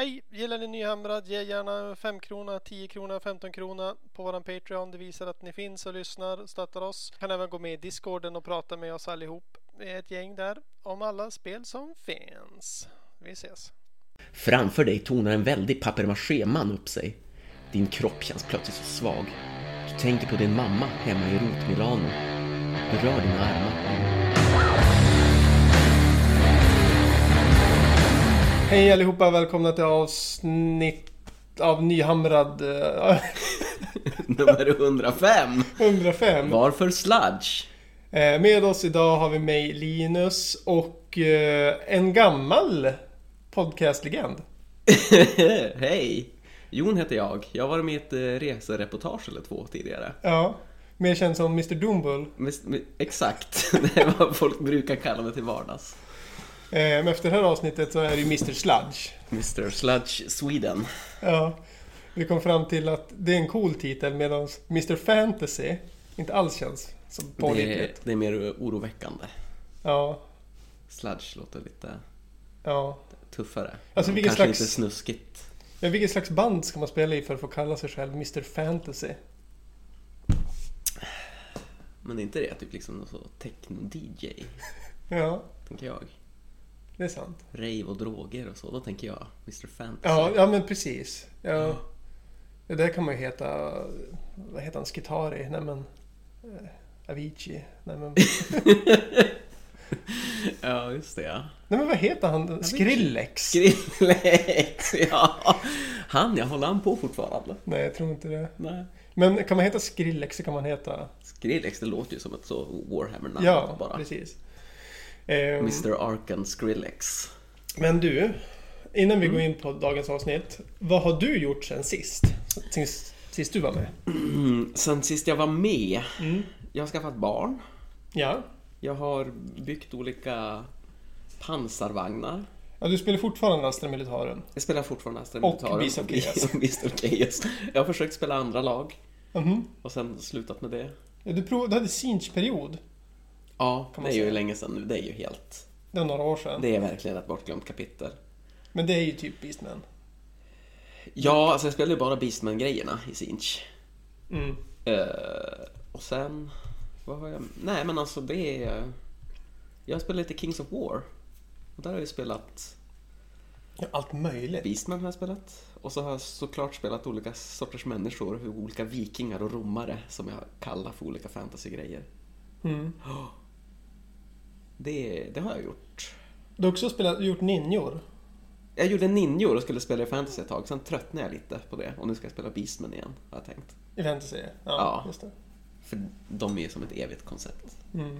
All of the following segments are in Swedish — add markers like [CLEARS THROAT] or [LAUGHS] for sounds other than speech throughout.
Hej! Gillar ni Nyhamrad? Ge gärna 5 krona, 10 krona, 15 krona på våran Patreon. Det visar att ni finns och lyssnar och stöttar oss. Kan även gå med i Discorden och prata med oss allihop. Vi är ett gäng där om alla spel som finns. Vi ses! Framför dig tonar en väldig papier-maché-man upp sig. Din kropp känns plötsligt så svag. Du tänker på din mamma hemma i Rotmilano. Du rör dina armar. Hej allihopa! Välkomna till avsnitt av Nyhamrad eh, [LAUGHS] Nummer 105. 105. Varför sludge? Eh, Med oss idag har vi mig Linus och eh, en gammal podcastlegend. [LAUGHS] Hej! Jon heter jag. Jag har varit med i ett eh, resereportage eller två tidigare. Ja, mer känd som Mr Doombull. Mis- mi- Exakt, [LAUGHS] det är vad folk brukar kalla mig till vardags. Eh, Men efter det här avsnittet så är det ju Mr Sludge. Mr Sludge Sweden. Ja, vi kom fram till att det är en cool titel medan Mr Fantasy inte alls känns som Det pålitligt. det är mer oroväckande. Ja, Sludge låter lite ja. tuffare. Alltså, vilken Kanske slags- lite snuskigt. Men vilket slags band ska man spela i för att få kalla sig själv Mr Fantasy? Men är inte det typ liksom någon techno-DJ? [LAUGHS] Ja, Tänker jag. Det är sant. Rave och droger och så. Då tänker jag Mr Fantasy. Ja, ja men precis. Ja. Det där kan man ju heta... Vad heter han? Skitari? Nej men... eh, Avicii? Nej men... [LAUGHS] ja just det ja. Nej men vad heter han? Skrillex? Skrillex, [LAUGHS] ja. Han, jag håller han på fortfarande? Nej, jag tror inte det. Nej. Men kan man heta Skrillex så kan man heta... Skrillex, det låter ju som ett så Warhammer-namn Ja, bara. precis. Ehm, Mr Arkan Skrillex. Men du, innan vi Mm. går in på dagens avsnitt. Vad har du gjort sen sist? Sist, sist du var med? Mm, sen sist jag var med. Mm. Jag har skaffat barn. Ja. Jag har byggt olika pansarvagnar. ja. Du spelar fortfarande Astra Militaren? Jag spelar fortfarande Astra Och Militaren. Beast of Chaos. och [LAUGHS] Beast of Chaos. Jag har försökt spela andra lag Mhm. och sen slutat med det. Ja, du, prov, du hade Sinch-period. Ja, det är ju säga. länge sedan nu. Det är ju helt... Det var några år sedan. Det är verkligen ett bortglömt kapitel. Men det är ju typ Beastman. Ja, alltså jag spelade ju bara Beastman-grejerna i Sinch. Mm. Eh, och sen... Vad har jag... Nej, men alltså det är... Jag spelat lite Kings of War. Och där har jag ju spelat... Ja, allt möjligt. Beastman har jag spelat. Och så har jag såklart spelat olika sorters människor. Olika vikingar och romare som jag kallar för olika fantasy-grejer. Mm. [GASPS] Det, det har jag gjort. Du har också spelat, gjort ninjor. Jag gjorde ninjor och skulle spela i fantasy ett tag. Sen tröttnade jag lite på det. Och nu ska jag spela Beastman igen, har jag tänkt. I fantasy. Ja, Ja. just det. För de är ju som ett evigt koncept. Mm.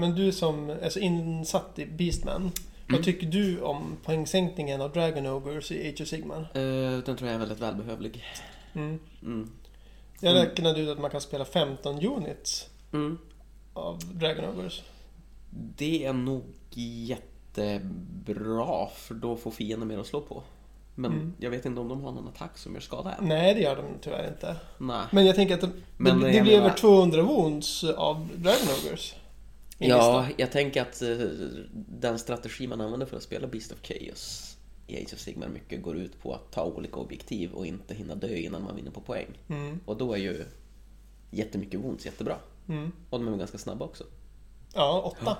Men du som är så insatt i Beastman. Vad Mm. tycker du om poängsänkningen av Dragon Ogres i Age of Sigmar? Eh, den tror jag är väldigt välbehövlig. Mm. Mm. Jag Mm. räknade ut att man kan spela 15 units Mm. Av Dragon Ogres. Det är nog jättebra för då får fienden mer att slå på. Men Mm. jag vet inte om de har någon attack som gör skada än. Nej, det gör de tyvärr inte. Nej. Men jag tänker att det, Men det, det blir över 200 wounds av Dragon Ogres. Ja, lista. jag tänker att eh, den strategi man använder för att spela Beast of Chaos i Age of Sigmar mycket går ut på att ta olika objektiv och inte hinna dö innan man vinner på poäng. Mm. Och då är ju jättemycket wounds jättebra. Mm. Och de är ganska snabba också. Ja, åtta.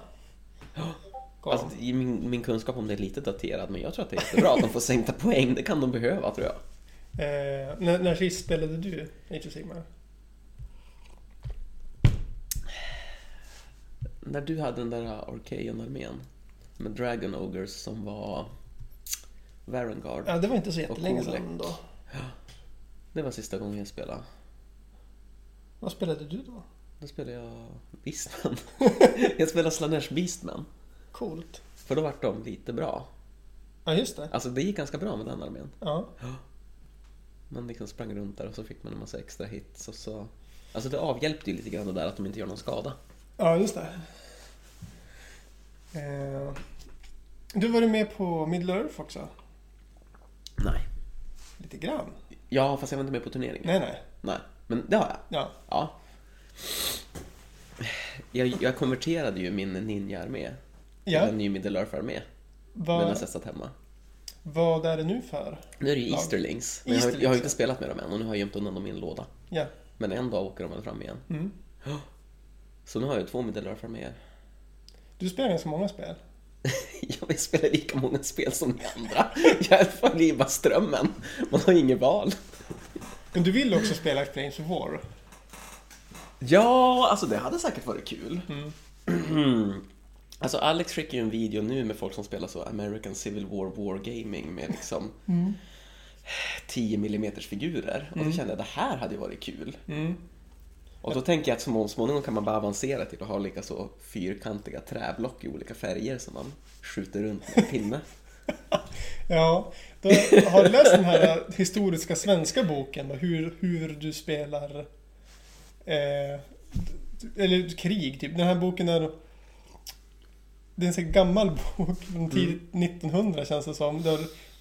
Gav Alltså, min, min kunskap om det är lite daterad, men jag tror att det är jättebra att de får sänkta [LAUGHS] poäng. Det kan de behöva, tror jag. Eh, när, när sist spelade du Age of Sigmar? När du hade den där Archaean-armén med Dragon Ogres som var Varengard. Ja, det var inte så jättelänge sedan då. Det var sista gången jag spelade. Vad spelade du då? Då spelade jag Beastman. [LAUGHS] jag spelade Slanesh Beastman. Coolt. För då vart de lite bra. Ja, just det. Alltså det gick ganska bra med den armén. Ja. Man liksom sprang runt där och så fick man en massa extra hits och så... Alltså det avhjälpte ju lite grann det där att de inte gör någon skada. Ja, just det. Eh, du var du med på Middle Earth också? Nej. Lite grann? Ja, fast jag var inte med på turneringen. Nej, nej. Nej. Men det har jag. Ja. Ja. Jag, jag konverterade ju min ninja-armé till Ja. en ny Middle Earth-armé. Medan jag satt hemma. Vad är det nu för? Nu är det ju. Easterlings. Men jag, har, Easterlings, jag har ju ja. inte spelat med dem än och nu har jag gömt undan dem i en låda. Ja. Men en dag åker de väl fram igen. Mm. [GASPS] Så nu har jag två fram med. Du spelar ganska många spel. [LAUGHS] Jag vill spela lika många spel som de andra. [LAUGHS] Jag följer bara strömmen. Man har inget val. Men du vill också spela Flames of War? Ja, alltså det hade säkert varit kul. Mm. Alltså Alex skickar ju en video nu med folk som spelar så American Civil War Wargaming med liksom 10 mm figurer. Och då kände jag det här hade ju varit kul. Mm. Och då tänker jag att så småningom kan man bara avancera till att ha lika så fyrkantiga träblock i olika färger som man skjuter runt med en pinne. [LAUGHS] Ja, då har du läst den här historiska svenska boken då, hur, hur du spelar eh, eller krig typ. Den här boken är det är en här gammal bok från tidigt 1900 känns det som. Där,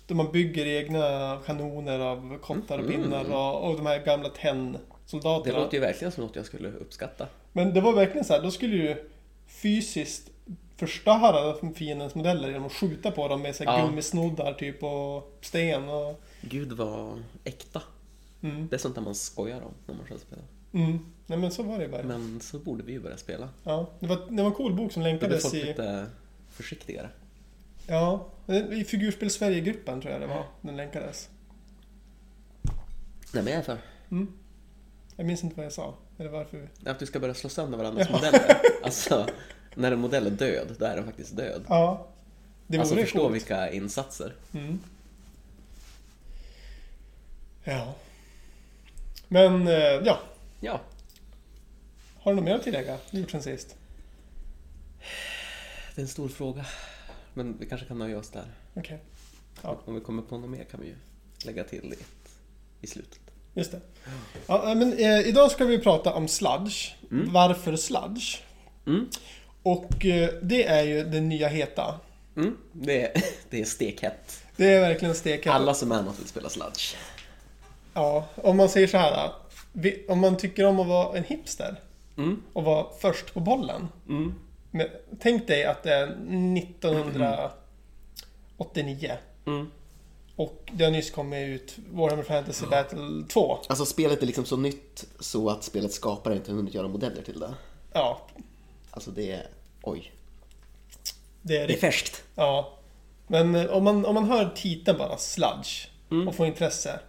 där man bygger egna kanoner av kottar och pinnar och, och de här gamla Det tennsoldaterna. låter ju verkligen som något jag skulle uppskatta. Men det var verkligen så här, då skulle du fysiskt förstöra fiendens modeller genom att skjuta på dem med så här Ja. gummisnoddar typ och sten och... Gud vad äkta. Mm. Det är sånt där man skojar om när man själv spelar. Mm. Nej men så var det bara. Men så borde vi ju börja spela. Ja, det var, det var en cool bok som länkades folk i... lite försiktigare. Ja, i Figurspel Sverige-gruppen tror jag det var. Den länkades. Nej men jag är för. Mm. Jag minns inte vad jag sa. Eller varför. vi- Att du ska börja slå sönder varandras modeller. [LAUGHS] Alltså, när en modell är död, då är den faktiskt död. Ja. Det alltså förstå coolt. vilka insatser. Mm. Ja. Men, eh, ja. Ja, Har du något mer att tillägga? Gjort sen sist? det är en stor fråga. Men vi kanske kan nöja oss där. Okej. Ja. Om vi kommer på något mer kan vi ju lägga till det i slutet. Just det. Ja, men, eh, idag ska vi prata om sludge. Varför sludge? Mm. Och eh, det är ju det nya heta. Mm, det, är, [LAUGHS] det är stekhett. Det är verkligen stekhett. Alla som är något vill spela sludge. Ja, om man säger så här. Om man tycker om att vara en hipster Mm. och vara först på bollen. Mm. Men, tänk dig att det är 1989 Mm. och det har nyss kommit ut Warhammer Fantasy Battle 2. Alltså spelet är liksom så nytt så att spelets skapare inte hunnit göra modeller till det. Ja, Alltså det är... Oj. det är Det är färskt. Ja. Men eh, om man, om man hör titeln bara, Sludge, Mm. och får intresse.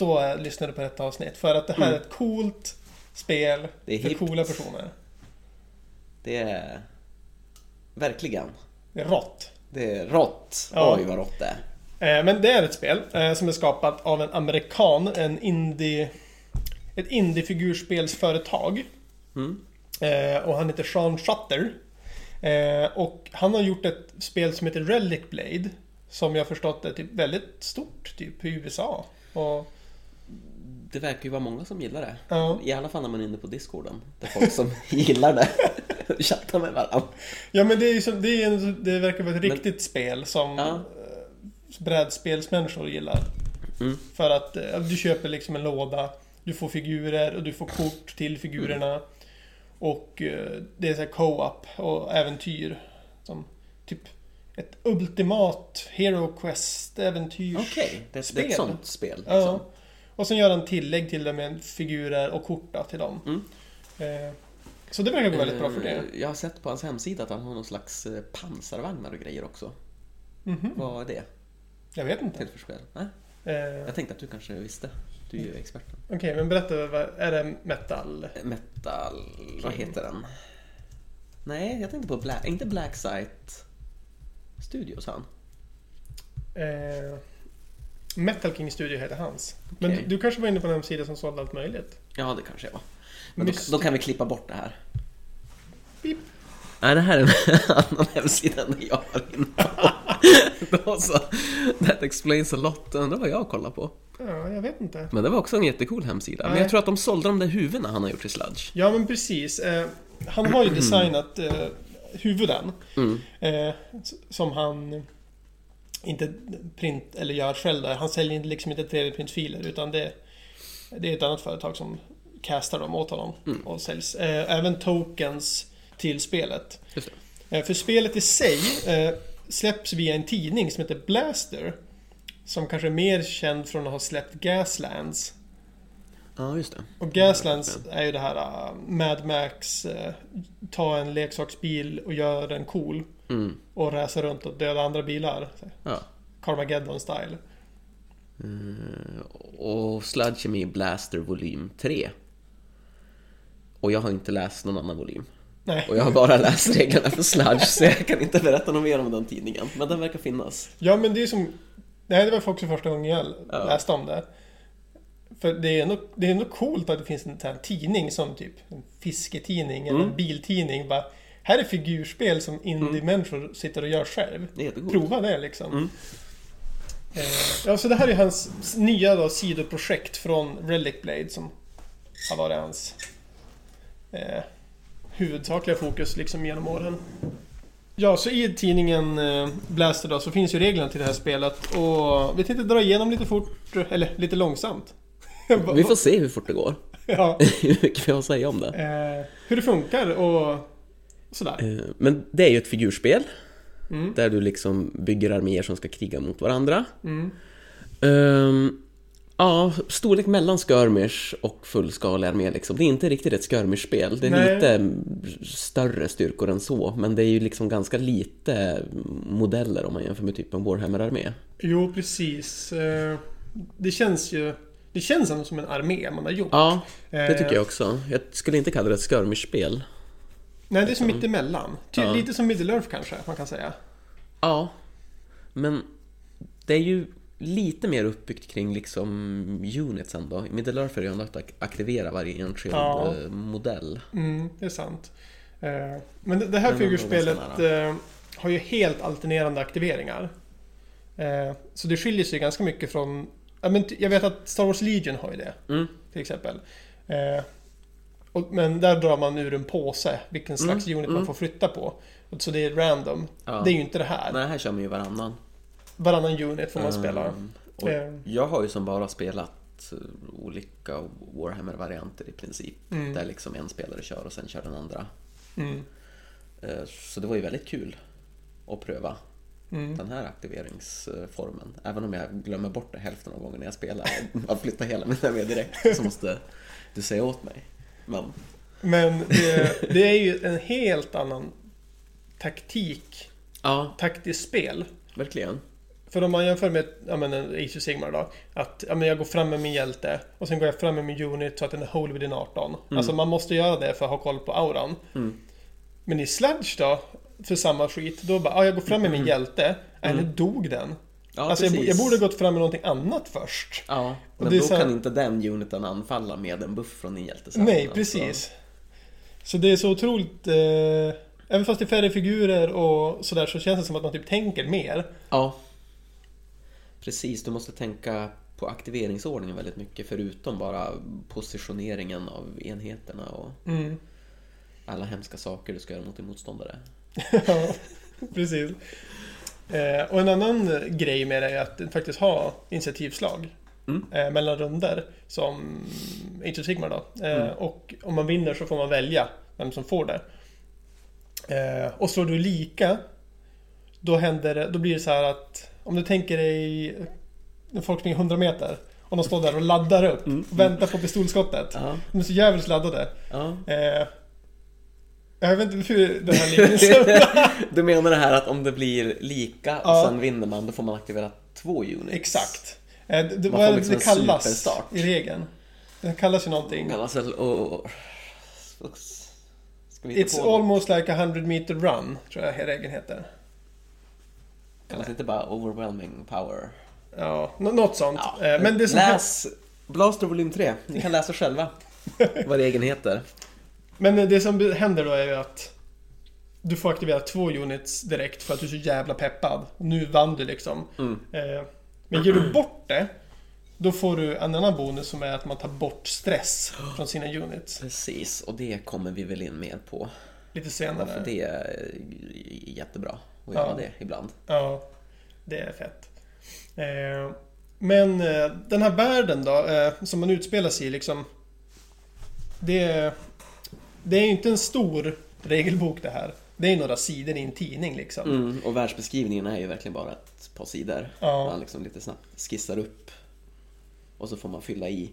Då lyssnar du på rätt avsnitt. För att det här är ett coolt spel Mm. Det är för hippt. coola personer. Det är... Verkligen. Det är rått. Det är rått. Ja. Oj vad rått det är. Eh, Men det är ett spel eh, som är skapat av en amerikan, en indie... Ett indie-figurspelsföretag. Mm. Eh, och han heter Sean Shutter. Och han har gjort ett spel som heter Relic Blade. Som jag förstått är typ väldigt stort typ i USA. Och, Det verkar ju vara många som gillar det. ja. I alla fall när man är inne på discorden. Det är folk som [LAUGHS] gillar det. [LAUGHS] Chattar med varandra. ja men det, är som, det, är en, det verkar vara ett Men- riktigt spel som Ja. eh, brädspelsmänniskor gillar. Mm. För att eh, du köper liksom en låda, du får figurer och du får kort till figurerna. Och eh, det är så co-op och äventyr. Som typ ett ultimat Hero Quest-äventyr. Okej, det, det är ett sånt spel. Liksom. Ja. Och sen gör han tillägg till det med figurer och kort då, till dem. Mm. Eh, så det verkar gå väldigt bra för det. Eh, Jag har sett på hans hemsida att han har någon slags eh, pansarvagnar och grejer också. Mhm. Vad är det Jag vet inte. till för spel? Nej? Eh, Jag tänkte att du kanske visste. Du är ju experten. Okej, men berätta. Är det metal? Metal... Vad heter den? Nej, jag tänkte på Black... Inte Blacksite Studios han. Eh, metal King Studio heter hans. Men Okej. du, du kanske var inne på en hemsida som sålde allt möjligt? Ja, det kanske jag var. Men då, då kan vi klippa bort det här. Pip. Nej, det här är en [LAUGHS] annan hemsida än jag var inne på. [LAUGHS] Då så. That explains a lot. Undrar vad jag kollar på. Ja, jag vet inte. Men det var också en jättecool hemsida. Men Nej. jag tror att de sålde de där huvudena han har gjort till Sludge. Ja, men precis. Eh, han har ju designat eh, huvuden. Mm. Eh, s- som han inte print eller gör själv där. Han säljer liksom inte 3D-printfiler utan det, det är ett annat företag som castar dem åt honom Mm. och säljs. Eh, även tokens till spelet. Eh, för spelet i sig, eh, släpps via en tidning som heter Blaster. Som kanske är mer känd från att ha släppt Gaslands. Ja, just det. Och Gaslands är ju det här uh, Mad Max, uh, ta en leksaksbil och gör den cool. Mm. Och resa runt och döda andra bilar. Ja. Carmageddon style. Eh, Och Sludge är med i Blaster volym 3. Och jag har inte läst någon annan volym. Nej. Och jag har bara läst reglerna för Sludge, så jag kan inte berätta något mer om den tidningen. Men den verkar finnas. Ja men det är som... Nej det var också första gången jag Ja. läste om det. För det är, ändå, det är ändå coolt att det finns en sån här tidning som typ en fisketidning eller Mm. en biltidning. Bara, här är figurspel som indie-människor sitter och gör själv. Det är. Prova det liksom. Mm. Eh, ja, så det här är hans nya då, sidoprojekt från Relic Blade som har varit hans eh, huvudsakliga fokus liksom genom åren. Ja, så i tidningen eh, Blaster då så finns ju reglerna till det här spelet och vi tänkte dra igenom lite fort, eller lite långsamt. Vi får se hur fort det går. ja, [LAUGHS] Hur mycket vi har att säga om det. eh, hur det funkar och sådär. Eh, Men det är ju ett figurspel. Mm. Där du liksom bygger arméer som ska kriga mot varandra. Mm. Ehm, ja, storlek mellan skirmish och fullskalig armé liksom. Det är inte riktigt ett skirmish-spel. Det är Nej. lite större styrkor än så. Men det är ju liksom ganska lite modeller om man jämför med typ en Warhammer-armé. Jo, precis. Eh, det känns ju... Det känns ändå som en armé man har gjort. Ja, det Eh, tycker jag också. Jag skulle inte kalla det ett skirmish-spel. Nej, det är som mittemellan. Ty, Ja. Lite som Middle Earth kanske, man kan säga. Ja, men det är ju lite mer uppbyggt kring liksom units ändå. I Middle Earth är det ju ändå att ak- aktivera varje enskild Ja. eh, modell. Mm, det är sant. Eh, men det, här figurspelet eh, har ju helt alternerande aktiveringar. Så det skiljer sig ganska mycket från... Jag vet att Star Wars Legion har ju det, Mm. till exempel. Och, men där drar man ur en påse vilken slags Mm, unit mm. man får flytta på. Så det är random. Ja. Det är ju inte det här. Nej, här kör man ju varannan. Varannan unit får man spela. Ehm, och Eh. jag har ju som bara spelat eh, olika Warhammer-varianter i princip. Mm. Där liksom en spelare kör och sen kör den andra. Mm. Eh, Så det var ju väldigt kul att pröva Mm. den här aktiveringsformen. Även om jag glömmer bort det hälften av gången när jag spelar. Att flytta hela mina med direkt så måste du säga åt mig. Men Men det, det är ju en helt annan taktik, ja, taktiskt spel. verkligen. För om man jämför med ja, men en Age of Sigmar då. Att ja, men jag går fram med min hjälte och sen går jag fram med min unit så att den är whole within 18. Alltså man måste göra det för att ha koll på auran. Mm. Men i Sludge då, för samma skit, då bara ja, jag går fram med min [CLEARS THROAT] hjälte. Nej, nu dog den. Ja, alltså jag, jag borde gått fram med någonting annat först. Ja, men då kan inte den uniten anfalla med en buff från din hjälte sen. Nej, Alltså, precis. Så det är så otroligt... Eh, även fast det är färre figurer och sådär så känns det som att man typ tänker mer. Ja. Precis, du måste tänka på aktiveringsordningen väldigt mycket förutom bara positioneringen av enheterna och Mm. alla hemska saker du ska göra mot din motståndare. [LAUGHS] Ja, precis. Eh, och en annan grej med det är att faktiskt har initiativslag. Mm. Eh, mellan runder som Age of Sigmar då. Eh, Mm. Och om man vinner så får man välja vem som får det. Eh, och slår du lika då händer det, då blir det så här att om du tänker dig när folk springer 100 meter och de står där och laddar upp Mm. och väntar på pistolskottet. Ja, De är så jävligt laddade. ja. Eh, jag vet inte hur den här liknelsen... [LAUGHS] Du menar det här att om det blir lika Ja. och sen vinner man, då får man aktivera två units? Exakt. Eh, Det, Man får liksom det kallas superstart. i regeln? Den kallas ju någonting. Kallas väl It's på något? almost like a 100 meter run, tror jag regeln heter. Kallas inte bara overwhelming power? Ja, nå- något sånt. Ja. Eh, Men det som Läs Blaster volym 3. Ni kan läsa själva vad regeln heter. Men det som händer då är ju att du får aktivera två units direkt för att du är så jävla peppad. Nu vann du liksom. Mm. Eh, Men ger du bort det, då får du en annan bonus som är att man tar bort stress från sina units. Precis, och det kommer vi väl in mer på. Lite senare. det är jättebra att Ja. göra det ibland. Ja, det är fett. Eh, Men eh, den här världen då, eh, som man utspelar sig i liksom. Det, det är ju inte en stor regelbok det här. Det är några sidor i en tidning liksom. Mm, och världsbeskrivningen är ju verkligen bara ett par sidor. Ja. Man liksom lite snabbt skissar upp. Och så får man fylla i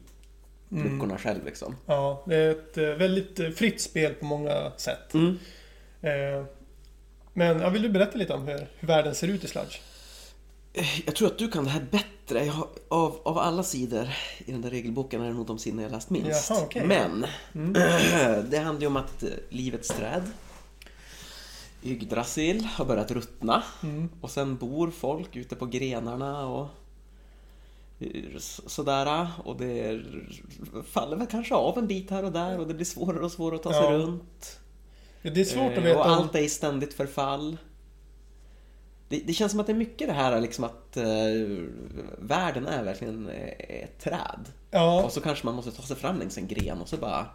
Mm. luckorna själv liksom. Ja, det är ett eh, väldigt eh, fritt spel på många sätt. Mm. Eh, Men ja, vill du berätta lite om hur, hur världen ser ut i Sludge? Jag tror att du kan det här bättre. Har, av, av alla sidor i den där regelboken är det nog de sidorna jag läst minst. Jaha, okej. Men [CLEARS THROAT] det handlar ju om att eh, livets träd Yggdrasil har börjat ruttna Mm. och sen bor folk ute på grenarna och s- sådär och det faller väl kanske av en bit här och där och det blir svårare och svårare att ta sig Ja. runt. Ja, det är svårt att Eh, veta Och allt är i ständigt förfall. Det, det känns som att det är mycket det här liksom att eh, världen är verkligen eh, ett träd. Ja, Och så kanske man måste ta sig fram längs en gren och så bara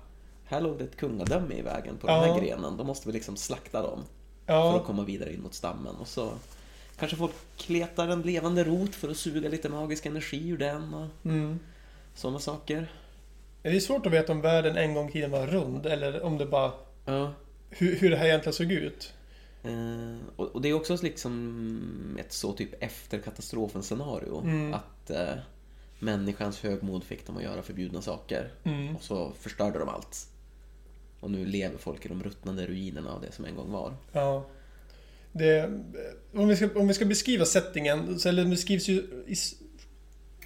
Här låg det ett kungadöme i vägen på den Ja. här grenen. Då måste vi liksom slakta dem för ja, att komma vidare in mot stammen. Och så kanske folk kletar en levande rot för att suga lite magisk energi ur den och mm. sådana saker. Det är svårt att veta om världen en gång i tiden var rund eller om det bara... Hur, hur det här egentligen såg ut. Eh, och, och det är också liksom ett så typ efter katastrofen scenario. Mm. Att eh, människans högmod fick dem att göra förbjudna saker. Mm. Och så förstörde de allt. Och nu lever folk i de ruttnande ruinerna av det som en gång var. Ja. Det, om, vi ska, om vi ska beskriva settingen, så eller beskrivs ju i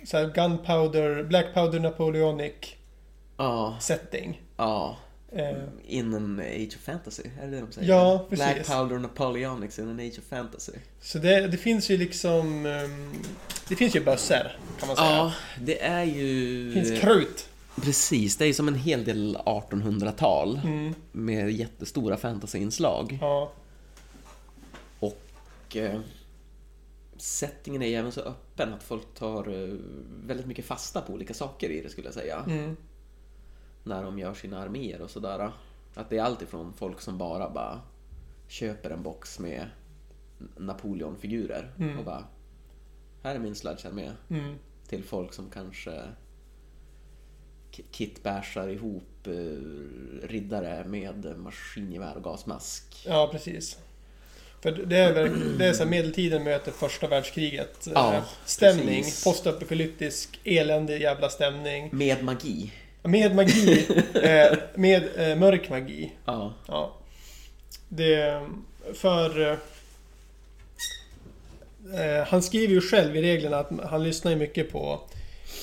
så här Gunpowder, Black Powder Napoleonic Ja, setting. ja. Eh, In an age of fantasy, är det det de säger? Ja, Black precis. powder Napoleonics in an age of fantasy. så det, det finns ju liksom... ehm, Det finns ju bössor, kan man säga. Ja, det är ju... Det finns krut. Precis, det är ju som en hel del 1800-tal Mm. med jättestora fantasyinslag. Ja. Och eh, settingen är ju även så öppen att folk tar eh, väldigt mycket fasta på olika saker i det skulle jag säga. Mm. När de gör sina arméer och sådär. Att det är allt ifrån folk som bara bara köper en box med Napoleonfigurer Mm. och bara Här är min sludge-armé. Mm. Till folk som kanske ki- kitbashar ihop eh, riddare med maskingevär och gasmask. Ja, precis. För det är, väl- det är så här medeltiden möter första världskriget. Ja, eh, stämning, precis. postapokalyptisk, eländig jävla stämning. Med magi. Med magi. [LAUGHS] eh, med eh, mörk magi. Ja. Ja. Det... För... Eh, han skriver ju själv i reglerna att han lyssnar ju mycket på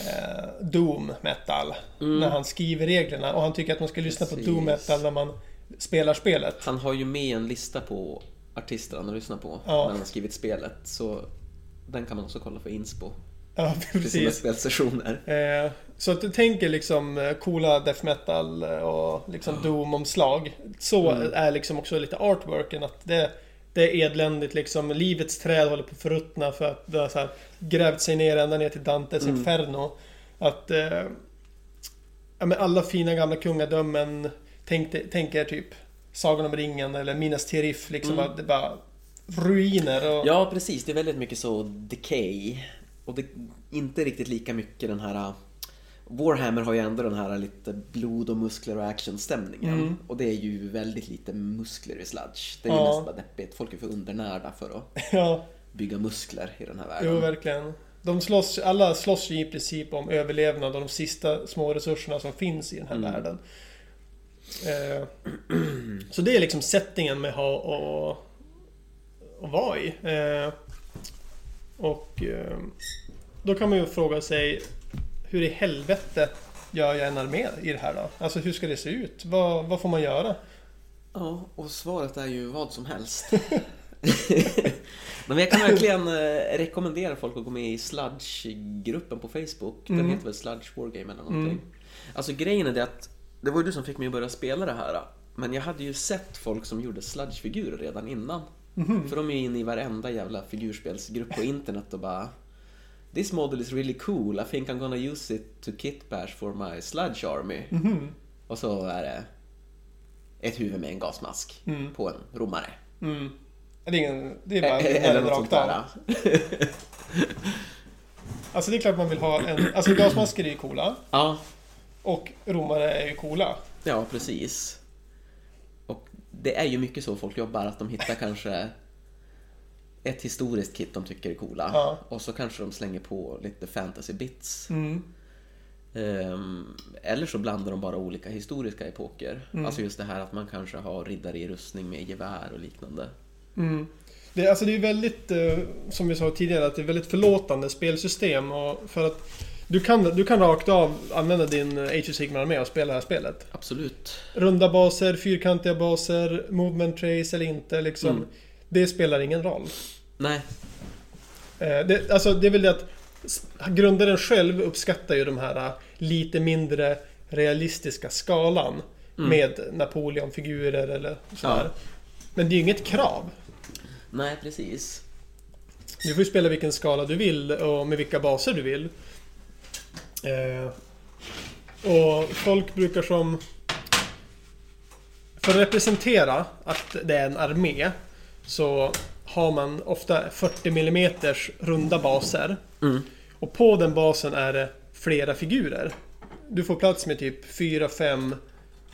eh, Doom metal. När han skriver reglerna. Och han tycker att man ska lyssna på Mm. Precis. Doom metal när man spelar spelet. Han har ju med en lista på artister han har lyssnat på Ja. när han har skrivit spelet. Så den kan man också kolla för inspo Ja, till [LAUGHS] sina precis. spelsessioner. Eh, så att du tänker liksom eh, coola death metal eh, och liksom Doom-omslag. Så Mm. är liksom också lite artworken. Att det, det är edländigt liksom. Livets träd håller på att förruttna för att det har så här grävt sig ner ända ner till Dantes Mm. Inferno. Att... Eh, ja, men alla fina gamla kungadömen. Tänk, tänk er typ Sagan om ringen eller Minas Tirith liksom. Mm. Att det bara ruiner och... Ja, precis. Det är väldigt mycket så decay. Och det är inte riktigt lika mycket den här... uh, Warhammer har ju ändå den här lite blod och muskler och actionstämningen. Mm. Och det är ju väldigt lite muskler i Sludge. Det är ju Ja. nästan deppigt. Folk är för undernärda för att [LAUGHS] ja bygga muskler i den här världen. Jo, verkligen. De slåss, alla slåss ju i princip om överlevnad och de sista små resurserna som finns i den här Mm. världen. Eh, [CLEARS THROAT] så det är liksom settingen med ha och, och vara i. Eh, och eh, då kan man ju fråga sig hur i helvete gör jag en armé i det här då? Alltså hur ska det se ut? Vad, vad får man göra? Ja, och svaret är ju vad som helst. [LAUGHS] [LAUGHS] Men jag kan verkligen eh, rekommendera folk att gå med i Sludge-gruppen på Facebook. Den Mm. heter väl Sludge Wargame eller någonting. Mm. Alltså grejen är det att det var ju du som fick mig att börja spela det här. Men jag hade ju sett folk som gjorde Sludge-figurer redan innan. Mhm. För de är inne i varenda jävla figurspelsgrupp på internet och bara This model is really cool, I think I'm gonna use it to kitbash for my sludge army. Mhm. Och så är det ett huvud med en gasmask Mm. på en romare. Mm. Det är, ingen, det är bara Eh, Eller rakt av. [LAUGHS] Alltså det är klart man vill ha en... Alltså gasmasker är ju coola. Ja, Och romare är ju coola. ja precis. Det är ju mycket så folk jobbar, att de hittar kanske ett historiskt kit de tycker är coola. Ja. Och så kanske de slänger på lite fantasy bits. Mm. Ehm, eller så blandar de bara olika historiska epoker. Mm. Alltså just det här att man kanske har riddare i rustning med gevär och liknande. Mm. Det, alltså det är väldigt, eh, som vi sa tidigare, att det är väldigt förlåtande spelsystem. Och för att du kan, du kan rakt av använda din of Sigmar med och spela det här spelet. Absolut. Runda baser, fyrkantiga baser, movement trace eller inte liksom. Mm. Det spelar ingen roll. Nej, Eh, det, alltså det är väl det att grundaren själv uppskattar ju de här eh, lite mindre realistiska skalan. Med Napoleonfigurer eller sådär. Mm. Ja. Men det är ju inget krav. nej precis. Du får ju spela vilken skala du vill och med vilka baser du vill. Eh, och folk brukar som... För att representera att det är en armé så har man ofta 40 mm runda baser. Mm. Och på den basen är det flera figurer. Du får plats med typ 4-5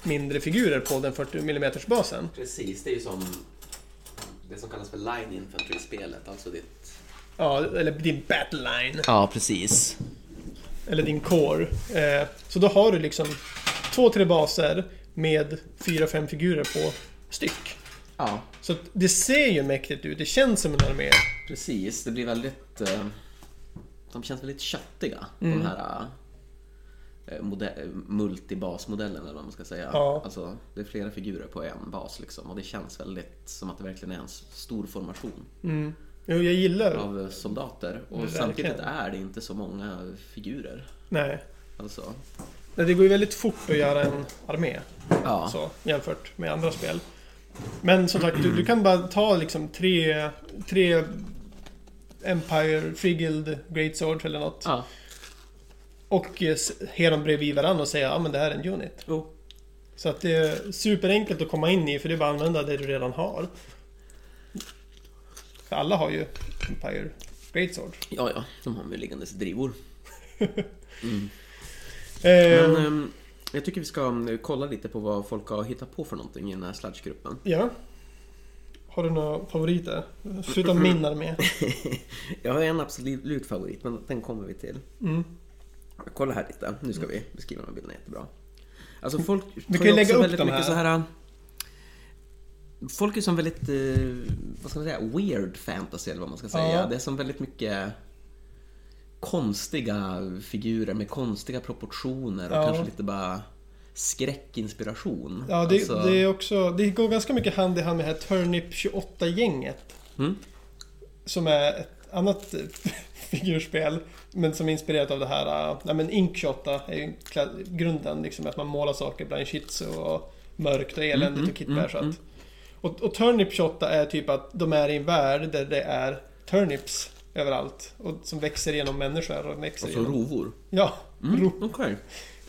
mindre figurer på den 40 mm basen. Precis, det är ju som det som kallas för line infantry-spelet, alltså ditt... Ja, eller din battle line. Ja, precis. Eller din core. Eh, så då har du liksom två, tre baser med fyra, fem figurer på styck. Ja, Så det ser ju mäktigt ut. Det känns som en armé. precis. Det blir väldigt... eh, De känns väldigt köttiga, Mm. de här eh, mode- multibasmodellen eller vad man ska säga. Ja. Alltså, det är flera figurer på en bas liksom och det känns väldigt som att det verkligen är en stor formation Mm. Jo, jag gillar... av eh, soldater. Och Verkligen. samtidigt är det inte så många figurer. Nej. Alltså, Nej, Det går ju väldigt fort att göra en armé. ja. Så, jämfört med andra spel. Men som sagt, du, du kan bara ta liksom tre... Tre Empire, Frigild, Great Swords eller något. ja. Och eh, s- ha dem bredvid varandra och säga ja men det här är en unit. Jo. Så att det är superenkelt att komma in i för det är bara att använda det du redan har. För alla har ju Empire Greatsword. Ja, ja, de har väl liggandes drivor. [LAUGHS] Eh, Men ehm, jag tycker vi ska eh, kolla lite på vad folk har hittat på för någonting i den här sludge-gruppen. ja. Har du några favoriter? Förutom min armé. [LAUGHS] Jag har en absolut favorit, men den kommer vi till. Mm. Kolla här lite, nu ska vi beskriva de här bilderna jättebra. Alltså folk tar kan ju lägga också upp väldigt de mycket här. så här... Folk är som väldigt, eh, vad ska man säga, weird fantasy eller vad man ska säga. Ja. Det är som väldigt mycket konstiga figurer med konstiga proportioner och Ja. kanske lite bara skräckinspiration. Ja, det, Alltså- det är också... Det går ganska mycket hand i hand med det här Turnip 28-gänget. Mm. Som är ett annat [LAUGHS] figurspel. Men som är inspirerat av det här... äh, Nej men Ink 28 är ju grunden liksom. Att man målar saker bland shitsu och mörkt och eländigt Mm, och kitbär. så mm, att, och, och Turnip 28 är typ att de är i en värld där det är turnips överallt. Och som växer genom människor och växer Alltså genom... rovor. Ja, Mm, ro. Okej,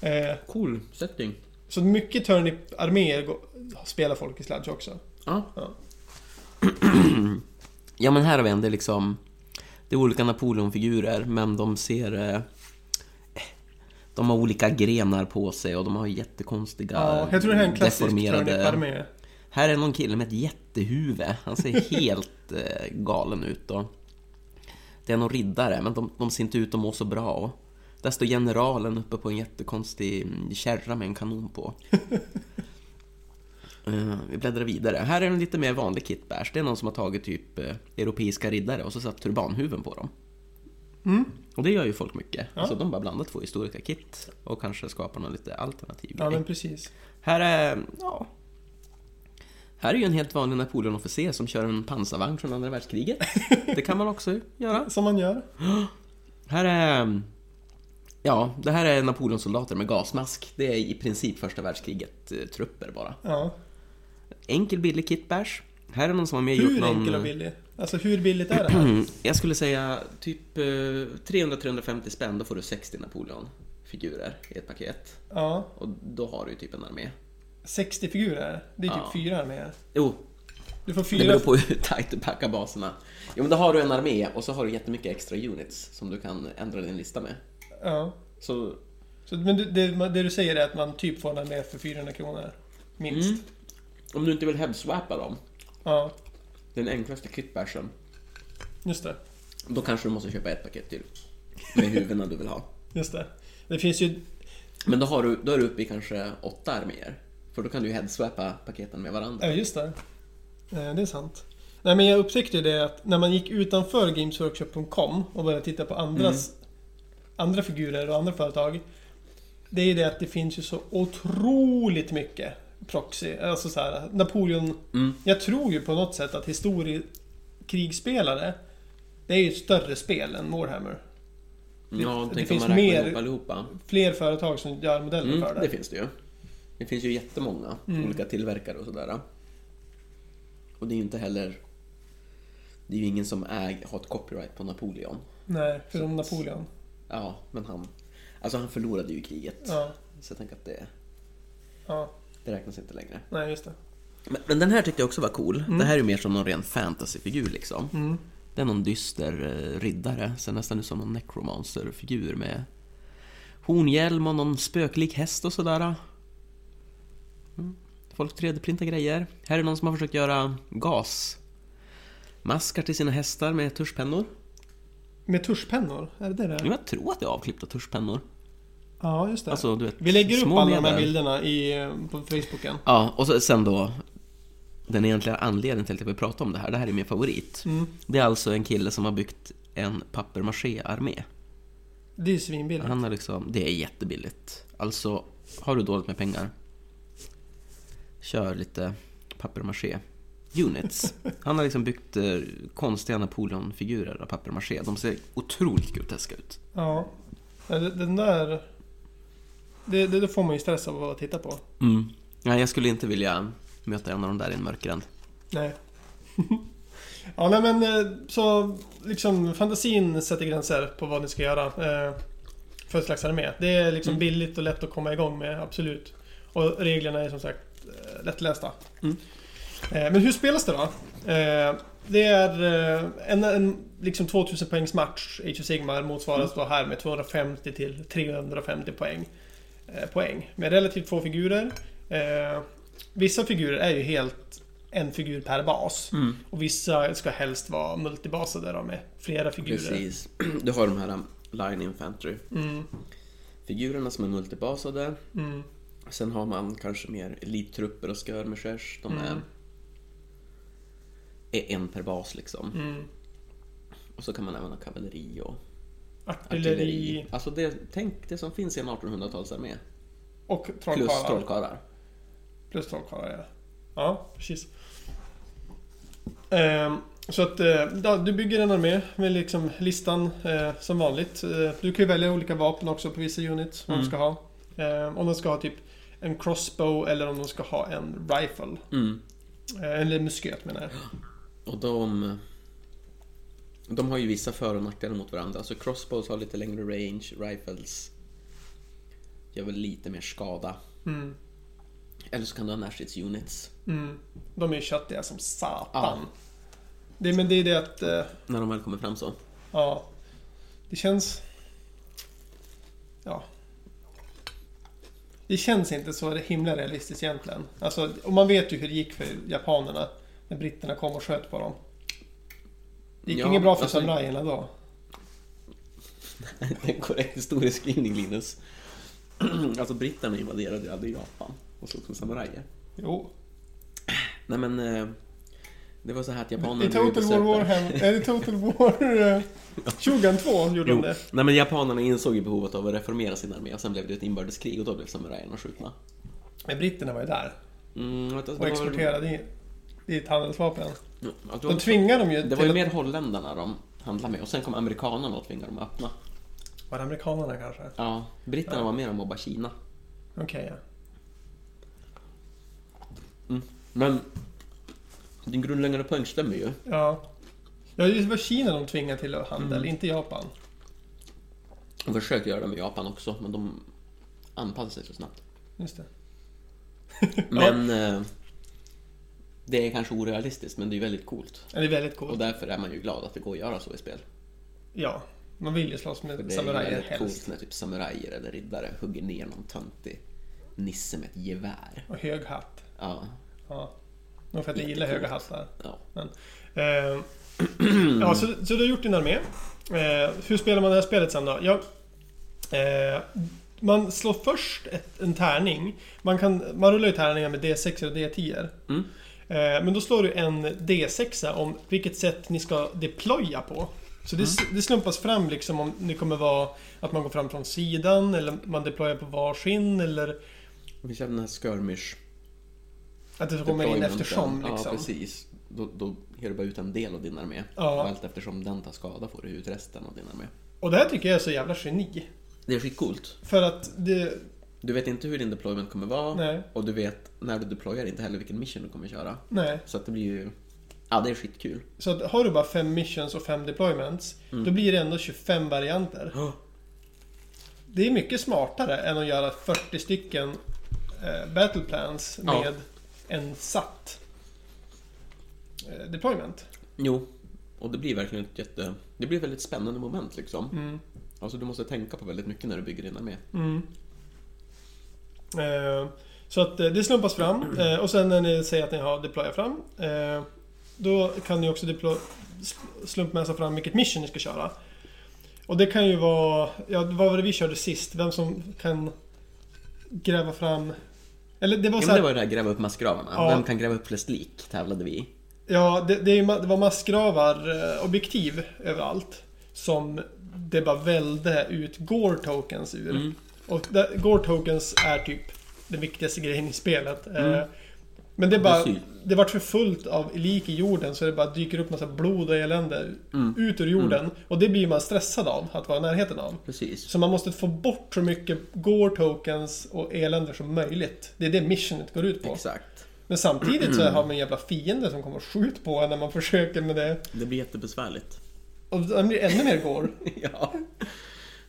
Eh, cool setting. så mycket Turnip-arméer spelar folk i Sludge också. Ja. Ja. [CLEARS THROAT] ja men här har vi en, det är liksom... Det är olika Napoleonfigurer men de ser... Eh, de har olika grenar på sig och de har jättekonstiga Ja, jag tror det här är en klassisk deformerade... Turnip-armé. Här är någon kille med ett jättehuvud. Han ser [LAUGHS] helt eh, galen ut. Och det är någon riddare, men de, de ser inte ut att må så bra. Och där står generalen uppe på en jättekonstig mm, kärra med en kanon på. [LAUGHS] Eh, vi bläddrar vidare. Här är en lite mer vanlig kitbärs. Det är någon som har tagit typ eh, europeiska riddare och så satt turbanhuven på dem. Mm. Och det gör ju folk mycket. Ja. Alltså de bara blandar två historiska kit och kanske skapar någon lite alternativ Ja grej. men precis. Här är, ja... Här är ju en helt vanlig Napoleon-officer som kör en pansarvagn från andra världskriget. [LAUGHS] Det kan man också göra. Som man gör. Här är... Ja, det här är Napoleonsoldater med gasmask. Det är i princip första världskriget-trupper bara. Ja. Enkel billig kitbash. Här är någon som har med gjort Hur någon... enkel och billig? Alltså hur billigt är det här? [CLEARS THROAT] Jag skulle säga typ eh, 300-350 spänn, då får du 60 Napoleon-figurer i ett paket. Ja. Och då har du ju typ en armé. 60 figurer. Det är typ Ja. fyra arméer. Jo, Du får Det fyra... beror på hur tajt du packar baserna. Jo men då har du en armé och så har du jättemycket extra units som du kan ändra din lista med. Ja. Så Så, men du- det, det du säger är att man typ får en armé för 400 kronor. Minst. Mm. Om du inte vill headswappa dem, Ja, den enklaste kitbashen, just det. då kanske du måste köpa ett paket till. Med huvudena du vill ha. Just det. Det finns ju... Men då, har du, då är du uppe i kanske åtta arméer. För då kan du ju headswappa paketen med varandra. Ja, just det. Eh, Det är sant. Nej, men jag upptäckte ju det att när man gick utanför gamesworkshop.com och började titta på andras, andra figurer och andra företag. Det är ju det att det finns ju så otroligt mycket proxy. Alltså så här, Napoleon. Mm. Jag tror ju på något sätt att historiekrigspelare det är ju ett större spel än Warhammer. Ja, det tänk finns mer- ihop. Fler företag som gör modeller Mm, för det. det finns det ju. Det finns ju jättemånga Mm. olika tillverkare och sådär. Och det är ju inte heller... Det är ju ingen som äg, har ett copyright på Napoleon. Nej, förutom Napoleon. Ja, men han... Alltså han förlorade ju kriget. Ja, Så jag tänker att det, ja. det räknas inte längre. Nej, just det. Men, men den här tyckte jag också var cool. Det här är ju mer som någon ren fantasyfigur liksom. Mm. Det är någon dyster eh, riddare, ser nästan ut som någon necromancer-figur med hornhjälm och någon spöklik häst och sådär. Folk 3D-printar grejer. Här är någon som har försökt göra gasmaskar till sina hästar med tuschpennor. Med tuschpennor? Är det det är? Jag tror att det är avklippta tuschpennor. Ja, just det. Alltså, vet, Vi lägger upp alla de här bilderna i, eh, på Facebooken. Ja, och så, sen då den egentliga anledningen till att jag vill prata om det här, det här är min favorit. Mm. Det är alltså en kille som har byggt en papier-maché-armé. Det är svinbilligt. Han har liksom, det är jättebilligt. Alltså, har du dåligt med pengar, kör lite papier-maché units. [LAUGHS] Han har liksom byggt eh, konstiga Napoleon-figurer av papier-maché. De ser otroligt groteska ut. Ja. Den där... Det, det, det får man ju stress av att titta på. Mm. Ja, jag skulle inte vilja möta en av de där i en mörkgränd. Nej. [LAUGHS] ja, nej men eh, så liksom fantasin sätter gränser på vad ni ska göra. Eh, för slags armé. Det är liksom Mm. billigt och lätt att komma igång med, absolut. Och reglerna är som sagt eh, lättlästa. Mm. Eh, men hur spelas det då? Eh, det är eh, en, en liksom 2000 poängs match. Age of Sigmar motsvaras då här med 250 till 350 poäng. Eh, poäng. Med relativt få figurer. Eh, vissa figurer är ju helt en figur per bas. Mm. Och vissa ska helst vara multibasade då med flera figurer. Precis. [CLEARS THROAT] Du har de här um, Line Infantry. Mm, Figurerna som är multibasade. mm, Sen har man kanske mer elittrupper och skirmishers. De är, Mm. är en per bas liksom. mm. Och så kan man även ha kavalleri och Artilleri, artilleri. Alltså det, tänk det som finns i en 1800-talsarmé. och Plus trollkarlar. trollkarlar. Plus trollkarlar, ja. Ja, precis. Ehm, så att eh, ja, du bygger en armé med liksom listan eh, som vanligt. Eh, du kan ju välja olika vapen också på vissa units. Vad Mm. ska ha. Ehm, om de ska ha typ en crossbow eller om de ska ha en rifle. Mm. Eh, eller musköt menar jag. Och de... De har ju vissa för och nackdelar mot varandra. Alltså crossbows har lite längre range, rifles gör väl lite mer skada. Mm. Eller så kan du ha närstridsunits. Mm. De är ju köttiga som satan. Ja. Det, men det är det att... Eh, När de väl kommer fram så. Ja. Det känns... Ja. Det känns inte så himla realistiskt egentligen. Alltså, och man vet ju hur det gick för japanerna när britterna kom och sköt på dem. Det gick Ja, inget bra för alltså- samurajerna då. [LAUGHS] Det är en korrekt historieskrivning Linus. [CLEARS THROAT] alltså britterna invaderade ju aldrig Japan och såg som samurajer. Jo. Nej men... eh, Det var så här att I japanerna Total War Warhammer... Nej, i Total War... eh, Shogun 2 gjorde Jo, de det. nej men japanerna insåg ju behovet av att reformera sin armé och sen blev det ett inbördeskrig och då blev samurajerna skjutna. Men britterna var ju där Mm, det och var- exporterade in dit handelsvapen. Ja, det De tvingade dem ju det var ju mer holländarna de handlade med och sen kom amerikanerna och tvingade dem att öppna. Var det amerikanerna kanske? Ja, britterna Ja. var mer att mobba Kina. Okej, ja. Men din grundläggande poäng stämmer ju. Ja. Ja, det var Kina de tvingade till handel, Mm. inte Japan. De försökte göra det med Japan också, men de anpassade sig så snabbt. Just det. [LAUGHS] Men eh, det är kanske orealistiskt, men det är väldigt coolt. Ja, det är väldigt Och coolt. därför är man ju glad att det går att göra så i spel. Ja, man vill ju slåss med det är samurajer helst. coolt när typ samurajer eller riddare hugger ner någon töntig nisse med ett gevär. Och hög hatt. Ja, Ja. Nog för att jag gillar höga hattar. Ja. Men, eh, [CLEARS THROAT] ja, så, så du har gjort din armé. Eh, hur spelar man det här spelet sen då? Ja, eh, man slår först ett, en tärning. Man, kan, man rullar ju tärningar med D6 och D10. Mm. Eh, men då slår du en D6 om vilket sätt ni ska deploya på. Så det, det slumpas fram liksom om det kommer vara att man går fram från sidan eller man deployar på varsin eller Vi kör den här skirmish att det kommer in eftersom. Ja, Liksom. precis. Då, då ger du bara ut en del av din armé. Ja. Och allt eftersom den tar skada får du ut resten av din armé. Och det här tycker jag är så jävla geni. Det är skitcoolt. För att det... Du vet inte hur din deployment kommer vara. Nej. Och du vet när du deployar inte heller vilken mission du kommer köra. Nej. Så att det blir ju... Ja, det är skitkul. Så att har du bara fem missions och fem deployments, då blir det ändå 25 varianter. Oh. Det är mycket smartare än att göra 40 stycken eh, battle plans Ja. En satt eh, deployment. Jo. Och det blir verkligen ett jätte... Det blir väldigt spännande moment liksom. Mm. Alltså du måste tänka på väldigt mycket när du bygger din armé. Mm. Eh, så att eh, det slumpas fram eh, och sen när ni säger att ni har deployat fram eh, Då kan ni också deploy, sl- slumpmässa fram vilket mission ni ska köra. Och det kan ju vara, ja vad var det vi körde sist? Vem som kan gräva fram Eller det var Ja, så men det här, var det där gräva upp massgravarna. Ja. Vem kan gräva upp flest lik? Tävlade vi. Ja, det, det, ju det var massgravar, eh, objektiv överallt. Som det bara välde ut Gore tokens ur. Mm. Och där, Gore tokens är typ den viktigaste grejen i spelet. Eh, Mm. Men det är bara, Precis. det vart för fullt av lik i jorden så det bara dyker upp massa blod och elände Mm. ut ur jorden. Och det blir man stressad av, att vara i närheten av. Precis. Så man måste få bort så mycket Gore tokens och elände som möjligt. Det är det missionet går ut på. Exakt. Men samtidigt så har man en jävla fiende som kommer och skjuter på en när man [LAUGHS] försöker med det. Det blir jättebesvärligt. Och den blir ännu mer gore. [LAUGHS] ja.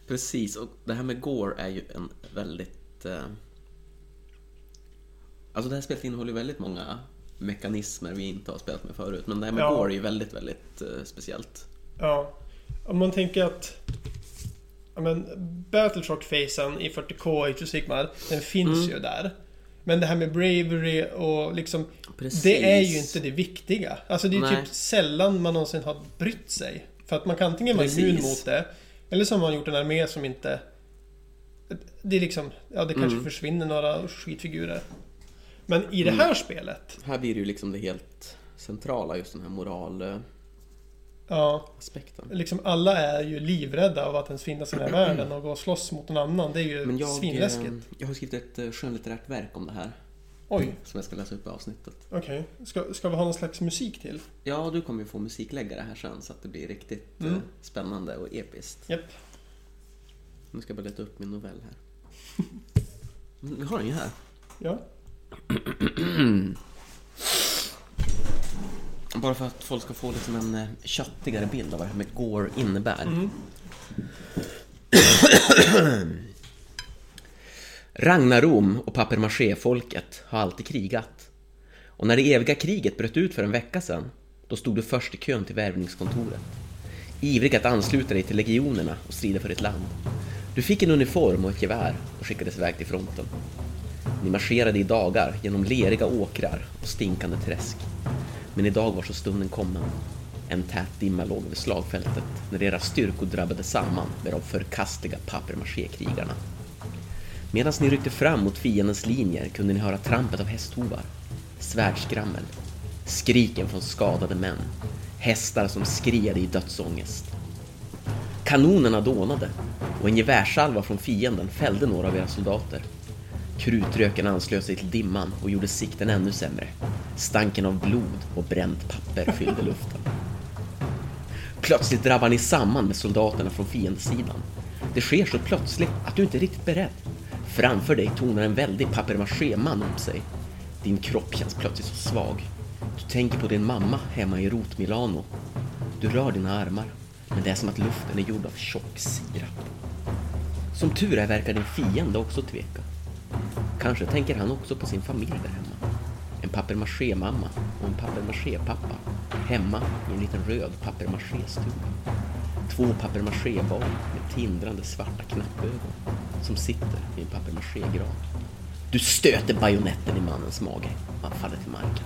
Precis, och det här med Gore är ju en väldigt... Eh... Alltså det här spelet innehåller väldigt många mekanismer vi inte har spelat med förut. Men det här med Ja. Är ju väldigt, väldigt eh, speciellt. Ja. Om man tänker att... Ja men, Battleshock-facen i 40K i Sigmar, den finns Mm. ju där. Men det här med bravery och liksom... Precis. Det är ju inte det viktiga. Alltså det är Nej. typ sällan man någonsin har brytt sig. För att man kan antingen vara immun mot det, eller så har man gjort en armé som inte... Det är liksom... Ja, det kanske Mm. försvinner några skitfigurer. Men i det här spelet, Här blir det ju liksom det helt centrala, just den här moralaspekten. ja... Liksom alla är ju livrädda av att ens finnas i den här världen och gå och slåss mot någon annan. Det är ju Men jag, svinläskigt. eh, jag har skrivit ett eh, skönlitterärt verk om det här. Oj, Som jag ska läsa upp i avsnittet. okej. Ska, ska vi ha någon slags musik till? Ja, du kommer ju få musikläggare här sen så att det blir riktigt Mm. eh, spännande och episkt. Japp. Nu ska jag bara leta upp min novell här. [LAUGHS] Mm, Vi har den ju här. Ja. [CLEARS THROAT] Bara för att folk ska få liksom en eh, köttigare bild av vad det här med Gore innebär. Mm. [CLEARS THROAT] Ragnarom och papier-maché-folket har alltid krigat. Och när det eviga kriget bröt ut för en vecka sedan, då stod du först i kön till värvningskontoret. Ivrig att ansluta dig till legionerna och strida för ditt land. Du fick en uniform och ett gevär och skickades iväg till fronten. Ni marscherade i dagar genom leriga åkrar och stinkande träsk. Men idag var så stunden kommen. En tät dimma låg över slagfältet när era styrkor drabbade samman med de förkastliga papier-maché-krigarna. Medan ni ryckte fram mot fiendens linjer kunde ni höra trampet av hästhovar, svärdskrammel, skriken från skadade män, hästar som skriade i dödsångest. Kanonerna dånade och en gevärssalva från fienden fällde några av era soldater. Krutröken anslöt sig till dimman och gjorde sikten ännu sämre. Stanken av blod och bränt papper fyllde luften. Plötsligt drabbar ni samman med soldaterna från fiendesidan. Det sker så plötsligt att du inte är riktigt beredd. Framför dig tonar en väldig papier-maché-man upp sig. Din kropp känns plötsligt så svag. Du tänker på din mamma hemma i Rot Milano. Du rör dina armar, men det är som att luften är gjord av tjock sirap. Som tur är verkar din fiende också tveka. Kanske tänker han också på sin familj där hemma. En papier-maché-mamma och en papier-maché-pappa. Hemma i en liten röd papier-maché-stuga. Två papier-maché-barn med tindrande svarta knappögon som sitter i en papier-maché-gran. Du stöter bajonetten i mannens mage. Han faller till marken.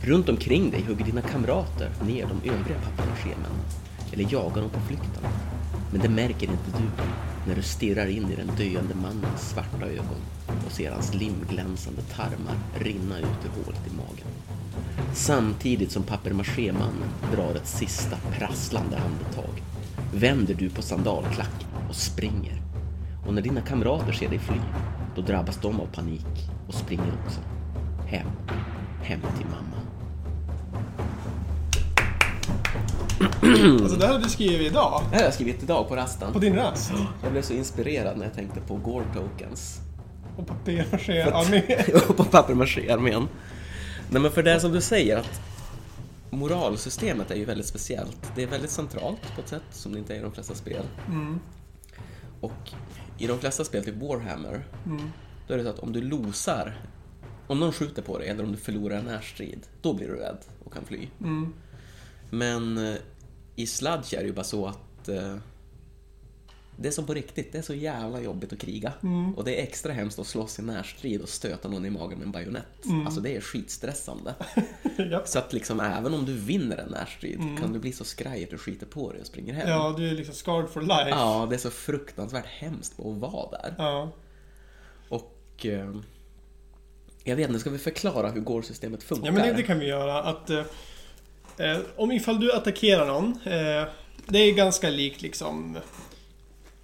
Runt omkring dig hugger dina kamrater ner de övriga papier-maché-männen eller jagar dem på flykten. Men det märker inte du när du stirrar in i den döende mannens svarta ögon och ser hans limglänsande tarmar rinna ut ur hålet i magen. Samtidigt som papier-maché-mannen drar ett sista prasslande andetag vänder du på sandalklacken och springer. Och när dina kamrater ser dig fly, då drabbas de av panik och springer också. Hem. Hem till mamma. Alltså det här har du skrivit idag. Det här har jag skrivit idag på rasten. På din rast. Jag blev så inspirerad när jag tänkte på Gore Tokens. Och papier-maché-armé. och på papier-maché-armén. [LAUGHS] Nej men för det som du säger att moralsystemet är ju väldigt speciellt. Det är väldigt centralt på ett sätt som det inte är i de flesta spel. Mm. Och i de flesta spel, typ Warhammer, Mm. då är det så att om du losar, om någon skjuter på dig eller om du förlorar en närstrid, då blir du rädd och kan fly. Mm. Men eh, i Sludge är det ju bara så att eh, det är som på riktigt, det är så jävla jobbigt att kriga. Mm. Och det är extra hemskt att slåss i närstrid och stöta någon i magen med en bajonett. Mm. Alltså det är skitstressande. [LAUGHS] ja. Så att liksom även om du vinner en närstrid kan du bli så skraj att du skiter på dig och springer hem. ja, du är liksom scarred for life. Ja, det är så fruktansvärt hemskt att vara där. Ja. Och eh, jag vet inte, ska vi förklara hur Gore-systemet funkar? Ja men det, det kan vi göra. Att, eh, eh, om ifall du attackerar någon. Eh, det är ganska likt liksom.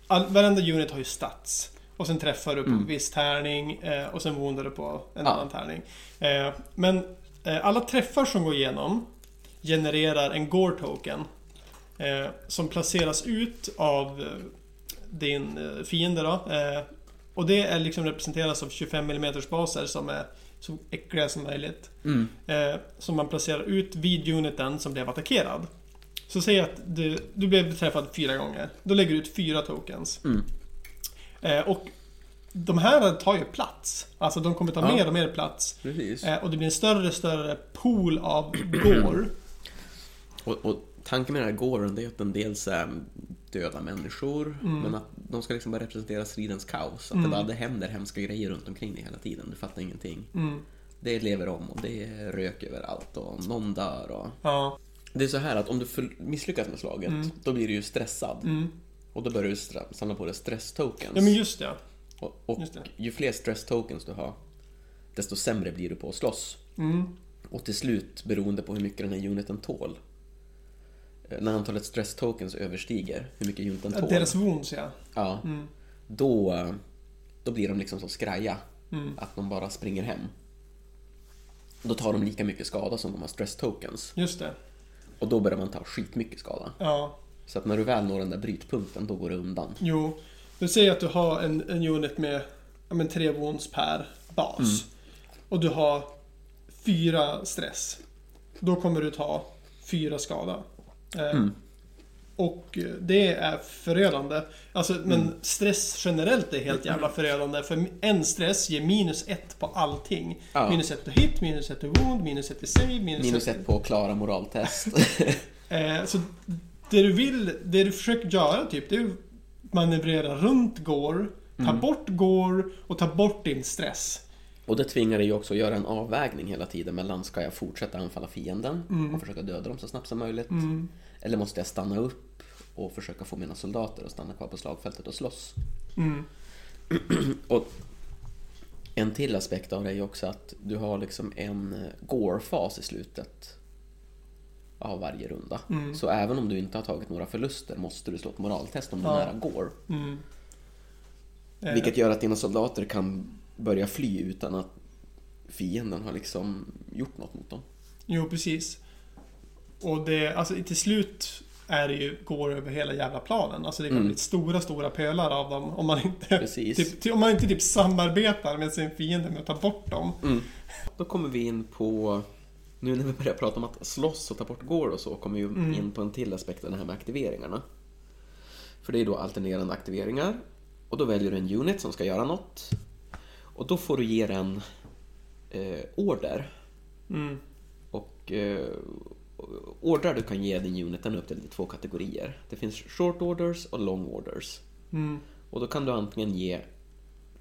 All, varenda unit har ju stats. Och sen träffar du på en viss tärning eh, och sen woundar du på en Mm. Ja. annan tärning. Eh, men eh, alla träffar som går igenom genererar en Gore token. Eh, som placeras ut av eh, din fiende då. Och det är liksom representeras av 25 mm baser som är så äckliga som möjligt. Mm. Eh, som man placerar ut vid uniten som blev attackerad. Så säg att du, du blev träffad fyra gånger. Då lägger du ut fyra tokens. Mm. Eh, och de här tar ju plats. Alltså de kommer ta Ja. mer och mer plats. Precis. Eh, och det blir en större och större pool av [CLEARS THROAT] gore. Och, och tanken med den här Goren det är att den dels är döda människor, Mm. men att de ska liksom bara representera stridens kaos. Att det bara det händer hemska grejer runt omkring dig hela tiden. Du fattar ingenting. Mm. Det lever om och det är rök överallt och någon dör och... Ja. Det är så här att om du misslyckas med slaget, då blir du ju stressad. Mm. Och då börjar du samla på dig stress-tokens. ja, men just det. Och, och Just det. ju fler stress-tokens du har, desto sämre blir du på att slåss. Mm. Och till slut, beroende på hur mycket den här uniten tål, när antalet stress-tokens överstiger hur mycket Ja, tål, Deras wounds ja. ja, Mm. då, då blir de liksom så skraja Mm. att de bara springer hem. Då tar de lika mycket skada som de har stress-tokens. Just det. Och då börjar man ta skitmycket skada. Ja. Så att när du väl når den där brytpunkten, då går det undan. Jo. Du säger att du har en, en unit med ja, men, tre wounds per bas. Mm. Och du har fyra stress. Då kommer du ta fyra skada. Eh, Mm. Och det är förödande. Alltså, men Mm. stress generellt är helt jävla förödande. För en stress ger minus ett på allting. Ja. Minus ett to hit, minus ett to wound, minus ett to save, minus, Minus ett på att klara moraltest. [LAUGHS] Eh, så det du vill, det du försöker göra typ, det är att manövrera runt Gore, ta Mm. bort Gore och ta bort din stress. Och det tvingar dig ju också att göra en avvägning hela tiden mellan ska jag fortsätta anfalla fienden Mm. och försöka döda dem så snabbt som möjligt? Eller måste jag stanna upp och försöka få mina soldater att stanna kvar på slagfältet och slåss? Mm. [CLEARS THROAT] Och en till aspekt av det är ju också att du har liksom en eh, gore-fas i slutet av varje runda. Mm. Så även om du inte har tagit några förluster måste du slå ett moraltest om du Ja. nära gore. Mm. Eh, Vilket gör att dina soldater kan börja fly utan att fienden har liksom gjort något mot dem. Jo, precis. Och det, alltså till slut är det ju Gore över hela jävla planen. Alltså det kan Mm. bli stora, stora pölar av dem om man inte, [LAUGHS] typ, ty- om man inte typ samarbetar med sin fiende med att ta bort dem. Då kommer vi in på, nu när vi börjar prata om att slåss och ta bort gore och så, kommer vi Mm. in på en till aspekt av det här med aktiveringarna. För det är då alternerande aktiveringar. Och då väljer du en unit som ska göra något. Och då får du ge den eh, order. Mm. Och eh, ordrar du kan ge din unit den upp till två kategorier. Det finns short orders och long orders. Mm. Och då kan du antingen ge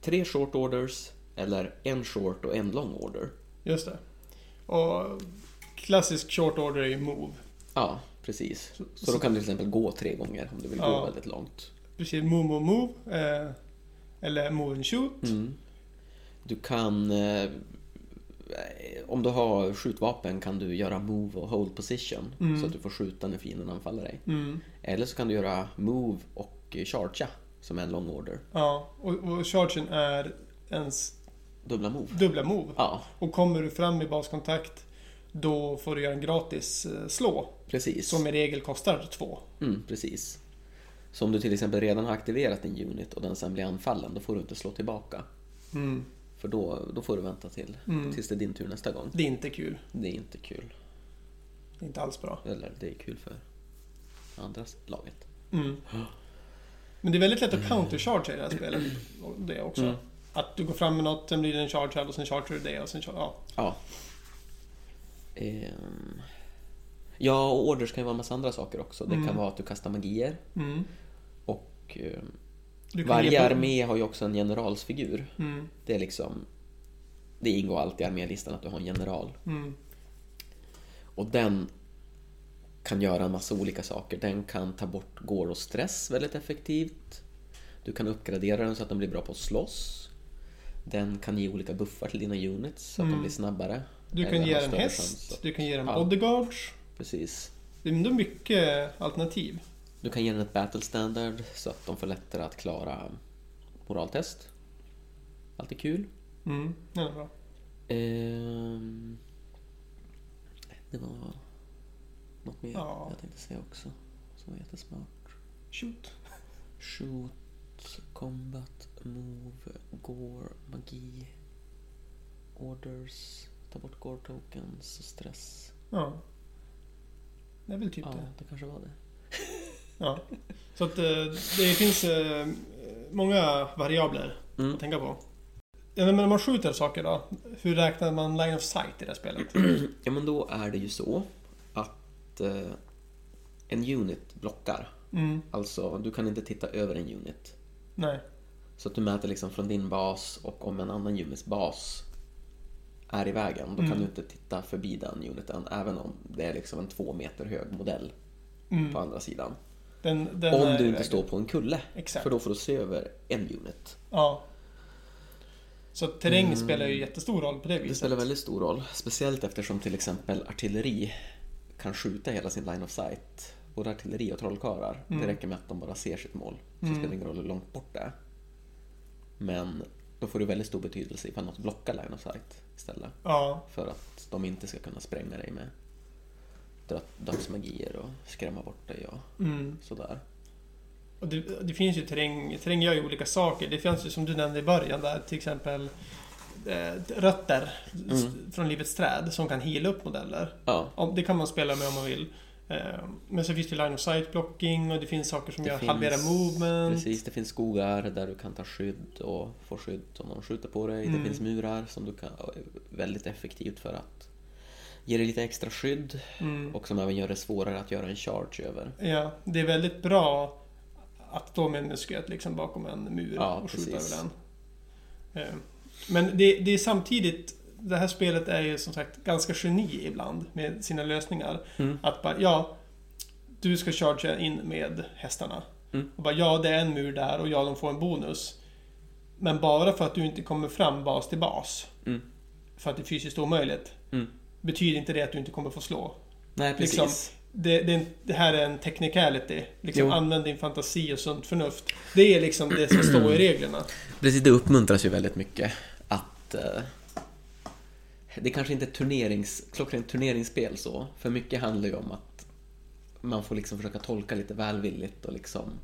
tre short orders eller en short och en long order. Just det. Och klassisk short order är ju move. Ja, precis. Så då kan du till exempel gå tre gånger om du vill Ja. gå väldigt långt. Precis, move, move, move. Eh, eller move and shoot. Mm. Du kan... Eh, om du har skjutvapen kan du göra move och hold position. Mm. Så att du får skjuta när fienden anfaller dig. Mm. Eller så kan du göra move och chargea, som är en long order. Ja, och, och chargen är ens Dubbla move. dubbla move. Ja, Och kommer du fram i baskontakt då får du göra en gratis eh, slå. precis. Som i regel kostar två. Mm, precis. Så om du till exempel redan har aktiverat din unit och den sen blir anfallen, då får du inte slå tillbaka. Mm. För då, då får du vänta till, Mm. tills det är din tur nästa gång. Det är inte kul. Det är inte kul. Det är inte alls bra. Eller det är kul för andra laget. Mm. Men det är väldigt lätt att countercharge i det här spelet. Det också. Mm. Att du går fram med något, sen blir det en charge här och sen chargear du det och sen char- ja. Ja. Ehm. Ja, och orders kan ju vara en massa andra saker också. Det Mm. kan vara att du kastar magier Mm. och ehm, varje armé har ju också en generalsfigur. Mm. Det är liksom... Det ingår alltid i armélistan att du har en general. Mm. Och den kan göra en massa olika saker. Den kan ta bort går och stress väldigt effektivt. Du kan uppgradera den så att den blir bra på att slåss. Den kan ge olika buffar till dina units så att Mm. de blir snabbare. Du kan ge har en större häst, du kan ge den Ja. bodyguards. Precis. Det är ändå mycket alternativ. Du kan ge den ett battle standard så att de får lättare att klara moraltest. Alltid kul. Mm. Det är bra. Ehm, det var något mer Ja. jag tänkte säga också. Som var jättesmart. Shoot. Shoot, combat, move, gore, magi, orders, ta bort gore tokens stress. Ja. Det är väl typ Ja, det. det kanske var det. [LAUGHS] Ja. [LAUGHS] Så att eh, det finns eh, många variabler Mm. att tänka på. Ja, men när man skjuter saker då? Hur räknar man line of sight i det här spelet? [CLEARS THROAT] Ja, men då är det ju så att eh, en unit blockar. Mm. Alltså, du kan inte titta över en unit. Nej. Så att du mäter liksom från din bas och om en annan units bas är i vägen, då Mm. kan du inte titta förbi den uniten, även om det är liksom en två meter hög modell Mm. på andra sidan. Den, den Om du inte står på en kulle, Exakt. för då får du se över en unit. Ja. Så terräng Mm. spelar ju jättestor roll på det viset. Det spelar väldigt stor roll, speciellt eftersom till exempel artilleri kan skjuta hela sin line of sight. Både artilleri och trollkarlar. Mm. Det räcker med att de bara ser sitt mål. Så Mm. spelar det ingen roll hur långt bort det är. Men då får det väldigt stor betydelse ifall något blockar line of sight istället. Ja. För att de inte ska kunna spränga dig med dödsmagier och skrämma bort dig och Mm. sådär. Och det, det finns ju terräng, terräng gör ju olika saker. Det finns ju som du nämnde i början där till exempel eh, rötter Mm. från livets träd som kan heala upp modeller. Ja, Om- Det kan man spela med om man vill. Eh, Men så finns det line of sight blocking och det finns saker som Det gör finns- halvera movement. precis. Det finns skogar där du kan ta skydd och få skydd om någon skjuter på dig. Mm. Det finns murar som du kan... Väldigt effektivt för att ge dig lite extra skydd Mm. och som även gör det svårare att göra en charge över. Ja, det är väldigt bra att stå med en musket liksom bakom en mur Ja, och skjuta precis. över den. Eh, Men det, det är samtidigt, det här spelet är ju som sagt ganska geni ibland med sina lösningar. Mm. Att bara, ja, du ska chargea in med hästarna. Mm. Och bara, ja, det är en mur där och ja, de får en bonus. Men bara för att du inte kommer fram bas till bas, Mm. för att det är fysiskt omöjligt, Mm. Betyder inte det att du inte kommer få slå. Nej, precis. Liksom, det, det, det här är en technicality. Liksom, Jo. använd din fantasi och sunt förnuft. Det är liksom det som står i reglerna. [CLEARS THROAT] Precis, det uppmuntras ju väldigt mycket att... Eh, det kanske inte är turnerings, klockrent turneringsspel så, för mycket handlar ju om att man får liksom försöka tolka lite välvilligt och liksom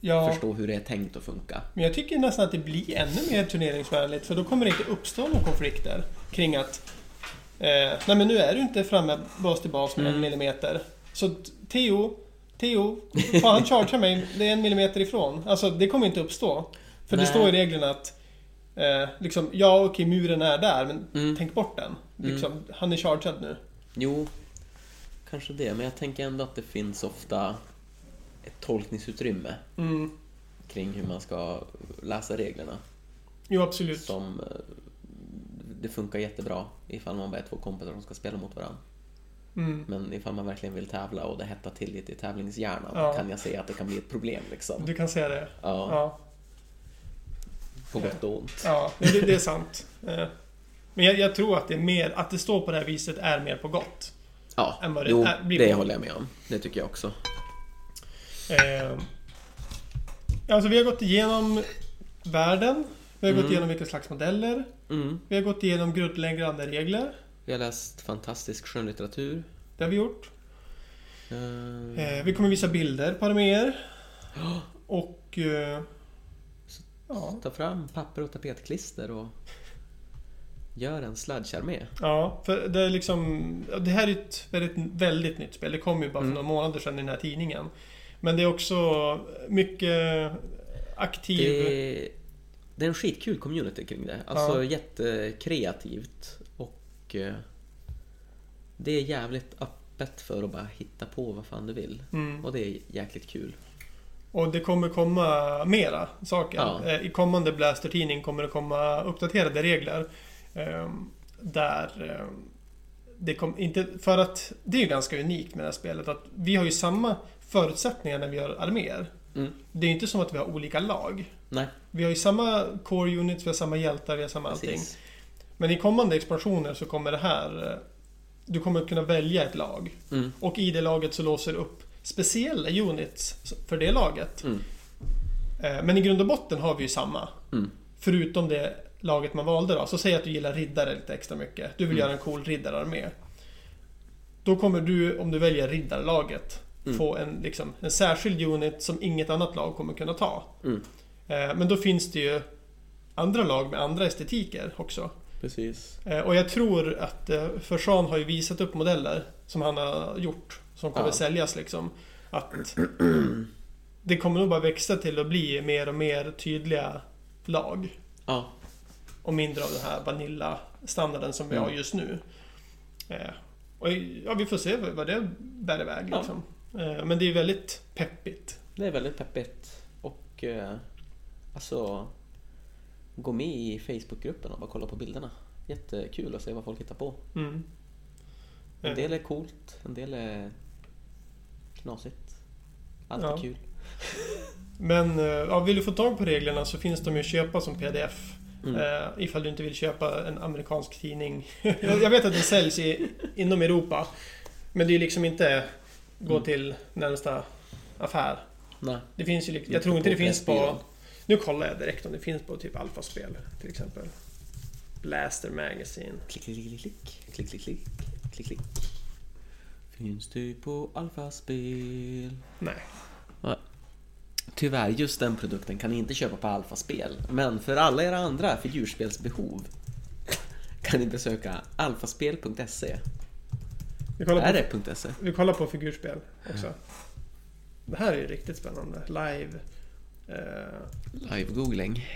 Ja, förstå hur det är tänkt att funka. men jag tycker nästan att det blir ännu mer turneringsvänligt för då kommer det inte uppstå några konflikter kring att eh, Nej men nu är du inte framme bas till bas med Mm. en millimeter. Så Theo, Theo, fan han chargear mig, det är en millimeter ifrån. Alltså det kommer inte uppstå. För det Nej. står i reglerna att eh, liksom, ja okej muren är där men Mm. tänk bort den. Liksom, Han är chargead nu. Jo, kanske det, men jag tänker ändå att det finns ofta ett tolkningsutrymme Mm. kring hur man ska läsa reglerna. Jo absolut. Som eh, det funkar jättebra ifall man bara är två kompisar som ska spela mot varandra. Mm. Men ifall man verkligen vill tävla och det hettar till lite i tävlingshjärnan Ja. kan jag se att det kan bli ett problem liksom. Du kan säga det. Ja, Ja, på gott och ont. ja det, det är sant. Eh, Men jag, jag tror att det är mer, att det står på det här viset är mer på gott. Ja, än vad det jo, är- blir det håller jag med om. Det tycker jag också. Eh, Alltså vi har gått igenom världen. Vi har gått Mm. igenom vilka slags modeller. Mm. Vi har gått igenom grundläggande regler. Vi har läst fantastisk skönlitteratur. Det har vi gjort. Eh, Eh, vi kommer visa bilder på arméer. Och... Eh, ja, Ta fram papper och tapetklister och gör en sludge-armé. ja, för det är liksom... Det här är ett väldigt, väldigt nytt spel. Det kom ju bara för Mm. några månader sedan i den här tidningen. Men det är också mycket aktiv... Det, det är en skitkul community kring det. Alltså Ja. jättekreativt och eh, det är jävligt öppet för att bara hitta på vad fan du vill. Mm. Och det är jäkligt kul. Och det kommer komma mera saker. Ja. Eh, I kommande Blaster-tidning kommer det komma uppdaterade regler. ehm, där ehm, det kom, inte, för att det är ju ganska unikt med det här spelet att vi har ju samma förutsättningar när vi gör arméer. Mm. Det är inte som att vi har olika lag. Nej, Vi har ju samma core units, vi har samma hjältar, vi har samma allting. precis. Men i kommande expansioner så kommer det här... eh, Du kommer kunna välja ett lag. Mm. Och i det laget så låser du upp speciella units för det laget. Mm. Eh, Men i grund och botten har vi ju samma. Mm. Förutom det laget man valde då. Så säg att du gillar riddare lite extra mycket. Du vill Mm. göra en cool riddararmé. Då kommer du, om du väljer riddarlaget, Mm. få en, liksom, en särskild unit som inget annat lag kommer kunna ta. Mm. Eh, Men då finns det ju andra lag med andra estetiker också. Precis. Eh, Och jag tror att eh, för Sean har ju visat upp modeller som han har gjort. Som kommer Ja. säljas liksom. Att [CLEARS THROAT] det kommer nog bara växa till att bli mer och mer tydliga lag. Ja, Och mindre av den här Vanilla-standarden som vi Mm. har just nu. Eh, Och ja, vi får se vad det bär iväg Ja. liksom. Eh, Men det är väldigt peppigt. det är väldigt peppigt. Och eh, alltså gå med i Facebookgruppen och bara kolla på bilderna. Jättekul att se vad folk hittar på. Mm. En Eh, del är coolt, en del är knasigt. Allt Ja. är kul. [LAUGHS] Men eh, ja, vill du få tag på reglerna så finns de ju att köpa som pdf. Mm. Eh, ifall du inte vill köpa en amerikansk tidning. [LAUGHS] jag vet att det säljs i, inom Europa. Men det är liksom inte gå mm. till närmsta affär. Nej. Det finns ju, jag tror inte det finns på... Nu kollar jag direkt om det finns på typ Alfa-spel till exempel. Blaster Magazine. Klick, klick, klick, klick. Klick, klick, klick. klick. Finns du på Alfa-spel? Nej. Nej. Tyvärr, just den produkten kan ni inte köpa på Alfa-spel. Men för alla era andra figurspelsbehov kan ni besöka alfaspel.se vi kollar, Är på, det .se? vi kollar på figurspel också. Det här är ju riktigt spännande. Live... Eh, Live-googling.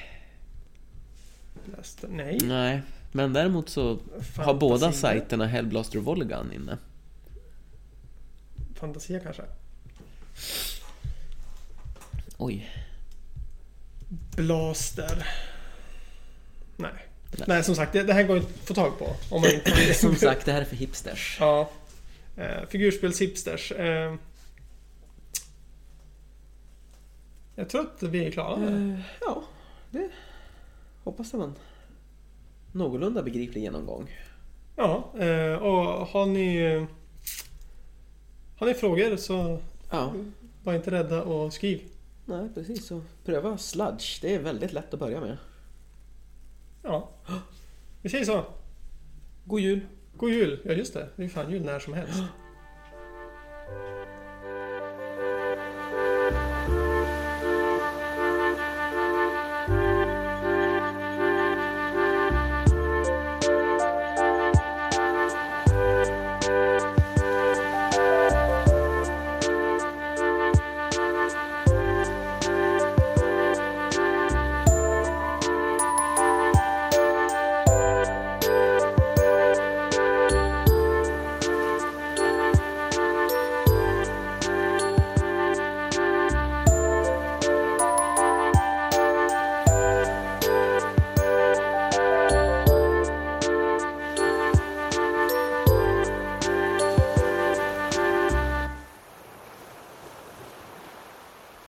Nej. Nej, men däremot så har Fantasia. båda sajterna Hellblaster och Volleygun inne. Fantasia kanske. Oj. Blaster. Nej. Nej. Nej, som sagt, det, det här går inte att få tag på. Om man inte. [LAUGHS] Som sagt, det här är för hipsters. Ja. Eh, figurspels-hipsters. Eh, jag tror att vi är klara. Eh, ja, det hoppas det var en någorlunda begriplig genomgång. Ja, eh, och har ni... Har ni frågor så Ja, var inte rädda och skriv. nej precis. Så pröva sludge. Det är väldigt lätt att börja med. Ja. Vi säger så. God jul! God jul! Ja just det, det är fan jul när som helst.